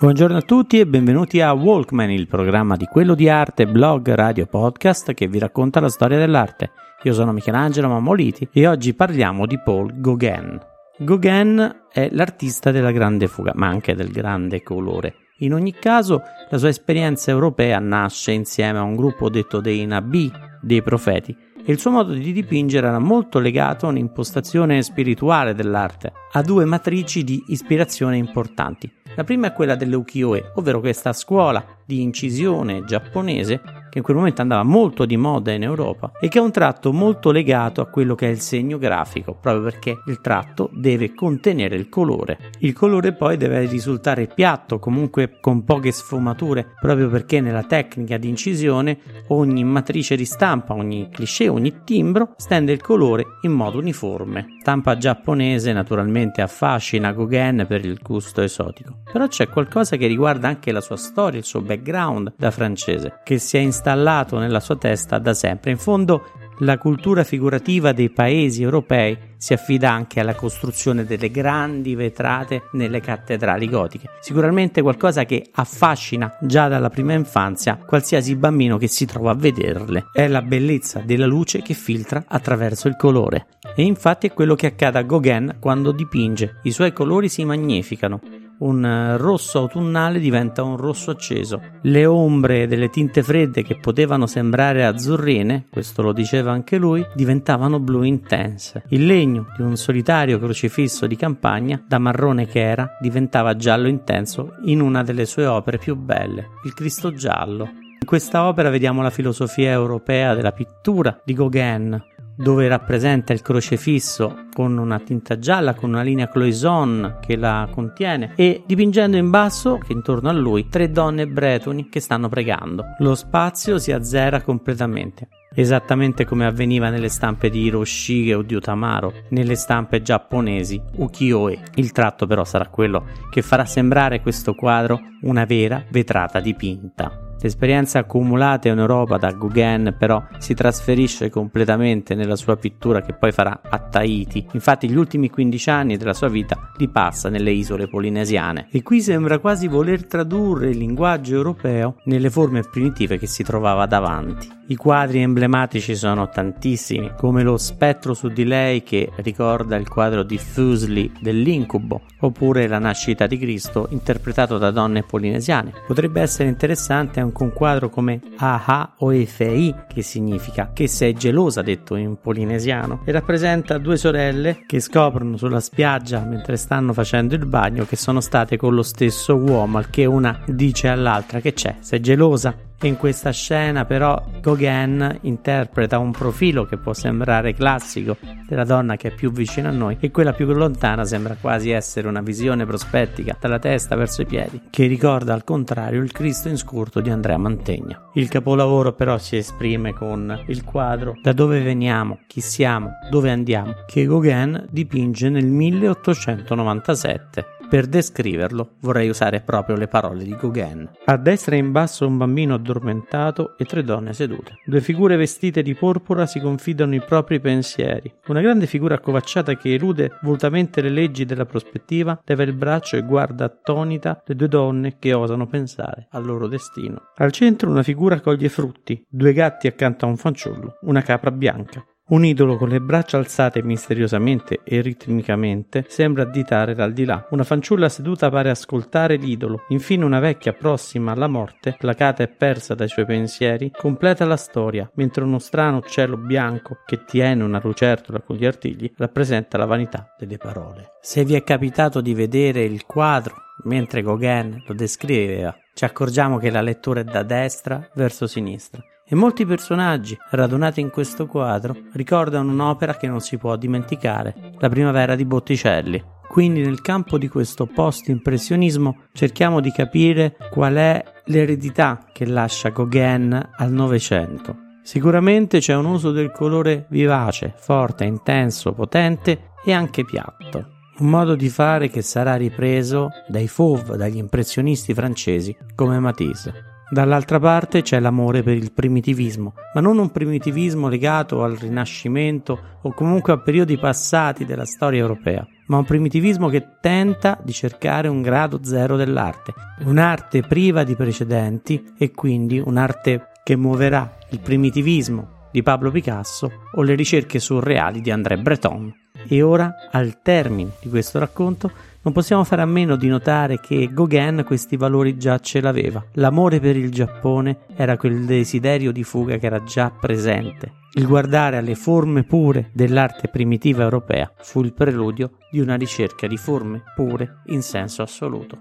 Buongiorno a tutti e benvenuti a Walkman, il programma di quello di arte, blog, radio, podcast che vi racconta la storia dell'arte. Io sono Michelangelo Mammoliti e oggi parliamo di Paul Gauguin. Gauguin è l'artista della grande fuga, ma anche del grande colore. In ogni caso, la sua esperienza europea nasce insieme a un gruppo detto dei Nabi, dei profeti, il suo modo di dipingere era molto legato a un'impostazione spirituale dell'arte, a due matrici di ispirazione importanti. La prima è quella dell'ukiyo-e, ovvero questa scuola di incisione giapponese che in quel momento andava molto di moda in Europa e che ha un tratto molto legato a quello che è il segno grafico, proprio perché il tratto deve contenere il colore. Il colore poi deve risultare piatto, comunque con poche sfumature, proprio perché nella tecnica di incisione ogni matrice di stampa, ogni cliché, ogni timbro stende il colore in modo uniforme. Stampa giapponese naturalmente affascina Gauguin per il gusto esotico, però c'è qualcosa che riguarda anche la sua storia, il suo background da francese, che si è installato nella sua testa da sempre. In fondo la cultura figurativa dei paesi europei si affida anche alla costruzione delle grandi vetrate nelle cattedrali gotiche. Sicuramente qualcosa che affascina già dalla prima infanzia qualsiasi bambino che si trova a vederle. È la bellezza della luce che filtra attraverso il colore. E infatti è quello che accade a Gauguin quando dipinge. I suoi colori si magnificano un rosso autunnale diventa un rosso acceso. Le ombre delle tinte fredde che potevano sembrare azzurrine, questo lo diceva anche lui, diventavano blu intense. Il legno di un solitario crocifisso di campagna, da marrone che era, diventava giallo intenso in una delle sue opere più belle, il Cristo giallo. In questa opera vediamo la filosofia europea della pittura di Gauguin, dove rappresenta il crocefisso con una tinta gialla, con una linea cloison che la contiene e dipingendo in basso, intorno a lui, tre donne bretoni che stanno pregando. Lo spazio si azzera completamente. Esattamente come avveniva nelle stampe di Hiroshige o di Utamaro, nelle stampe giapponesi ukiyo-e. Il tratto però sarà quello che farà sembrare questo quadro una vera vetrata dipinta. L'esperienza accumulata in Europa da Gauguin però si trasferisce completamente nella sua pittura che poi farà a Tahiti. Infatti gli ultimi 15 anni della sua vita li passa nelle isole polinesiane. E qui sembra quasi voler tradurre il linguaggio europeo nelle forme primitive che si trovava davanti. I quadri emblematici sono tantissimi, come lo spettro su di lei che ricorda il quadro di Fuseli dell'incubo, oppure la nascita di Cristo interpretato da donne polinesiane. Potrebbe essere interessante anche un quadro come Aha o Efei, che significa che sei gelosa, detto in polinesiano, e rappresenta due sorelle che scoprono sulla spiaggia mentre stanno facendo il bagno che sono state con lo stesso uomo, al che una dice all'altra che c'è, sei gelosa? In questa scena però Gauguin interpreta un profilo che può sembrare classico della donna che è più vicina a noi e quella più lontana sembra quasi essere una visione prospettica dalla testa verso i piedi che ricorda al contrario il Cristo in scurto di Andrea Mantegna. Il capolavoro però si esprime con il quadro Da dove veniamo, chi siamo, dove andiamo? che Gauguin dipinge nel 1897 Per descriverlo vorrei usare proprio le parole di Gauguin. A destra e in basso un bambino addormentato e tre donne sedute. Due figure vestite di porpora si confidano i propri pensieri. Una grande figura accovacciata che elude volutamente le leggi della prospettiva leva il braccio e guarda attonita le due donne che osano pensare al loro destino. Al centro una figura coglie frutti, due gatti accanto a un fanciullo, una capra bianca. Un idolo con le braccia alzate misteriosamente e ritmicamente sembra additare dal di là. Una fanciulla seduta pare ascoltare l'idolo. Infine una vecchia prossima alla morte, placata e persa dai suoi pensieri, completa la storia, mentre uno strano cielo bianco che tiene una lucertola con gli artigli rappresenta la vanità delle parole. Se vi è capitato di vedere il quadro mentre Gauguin lo descriveva, ci accorgiamo che la lettura è da destra verso sinistra e molti personaggi radunati in questo quadro ricordano un'opera che non si può dimenticare, La primavera di Botticelli. Quindi nel campo di questo post-impressionismo cerchiamo di capire qual è l'eredità che lascia Gauguin al Novecento. Sicuramente c'è un uso del colore vivace, forte, intenso, potente e anche piatto. Un modo di fare che sarà ripreso dai Fauve, dagli impressionisti francesi come Matisse. Dall'altra parte c'è l'amore per il primitivismo, ma non un primitivismo legato al Rinascimento o comunque a periodi passati della storia europea, ma un primitivismo che tenta di cercare un grado zero dell'arte, un'arte priva di precedenti e quindi un'arte che muoverà il primitivismo di Pablo Picasso o le ricerche surreali di André Breton. E ora, al termine di questo racconto, non possiamo fare a meno di notare che Gauguin questi valori già ce l'aveva. L'amore per il Giappone era quel desiderio di fuga che era già presente. Il guardare alle forme pure dell'arte primitiva europea fu il preludio di una ricerca di forme pure in senso assoluto.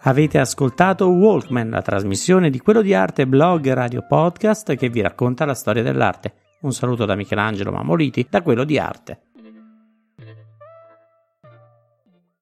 Avete ascoltato Walkman, la trasmissione di quello di arte blog radio podcast che vi racconta la storia dell'arte. Un saluto da Michelangelo Mamoliti, da quello di arte.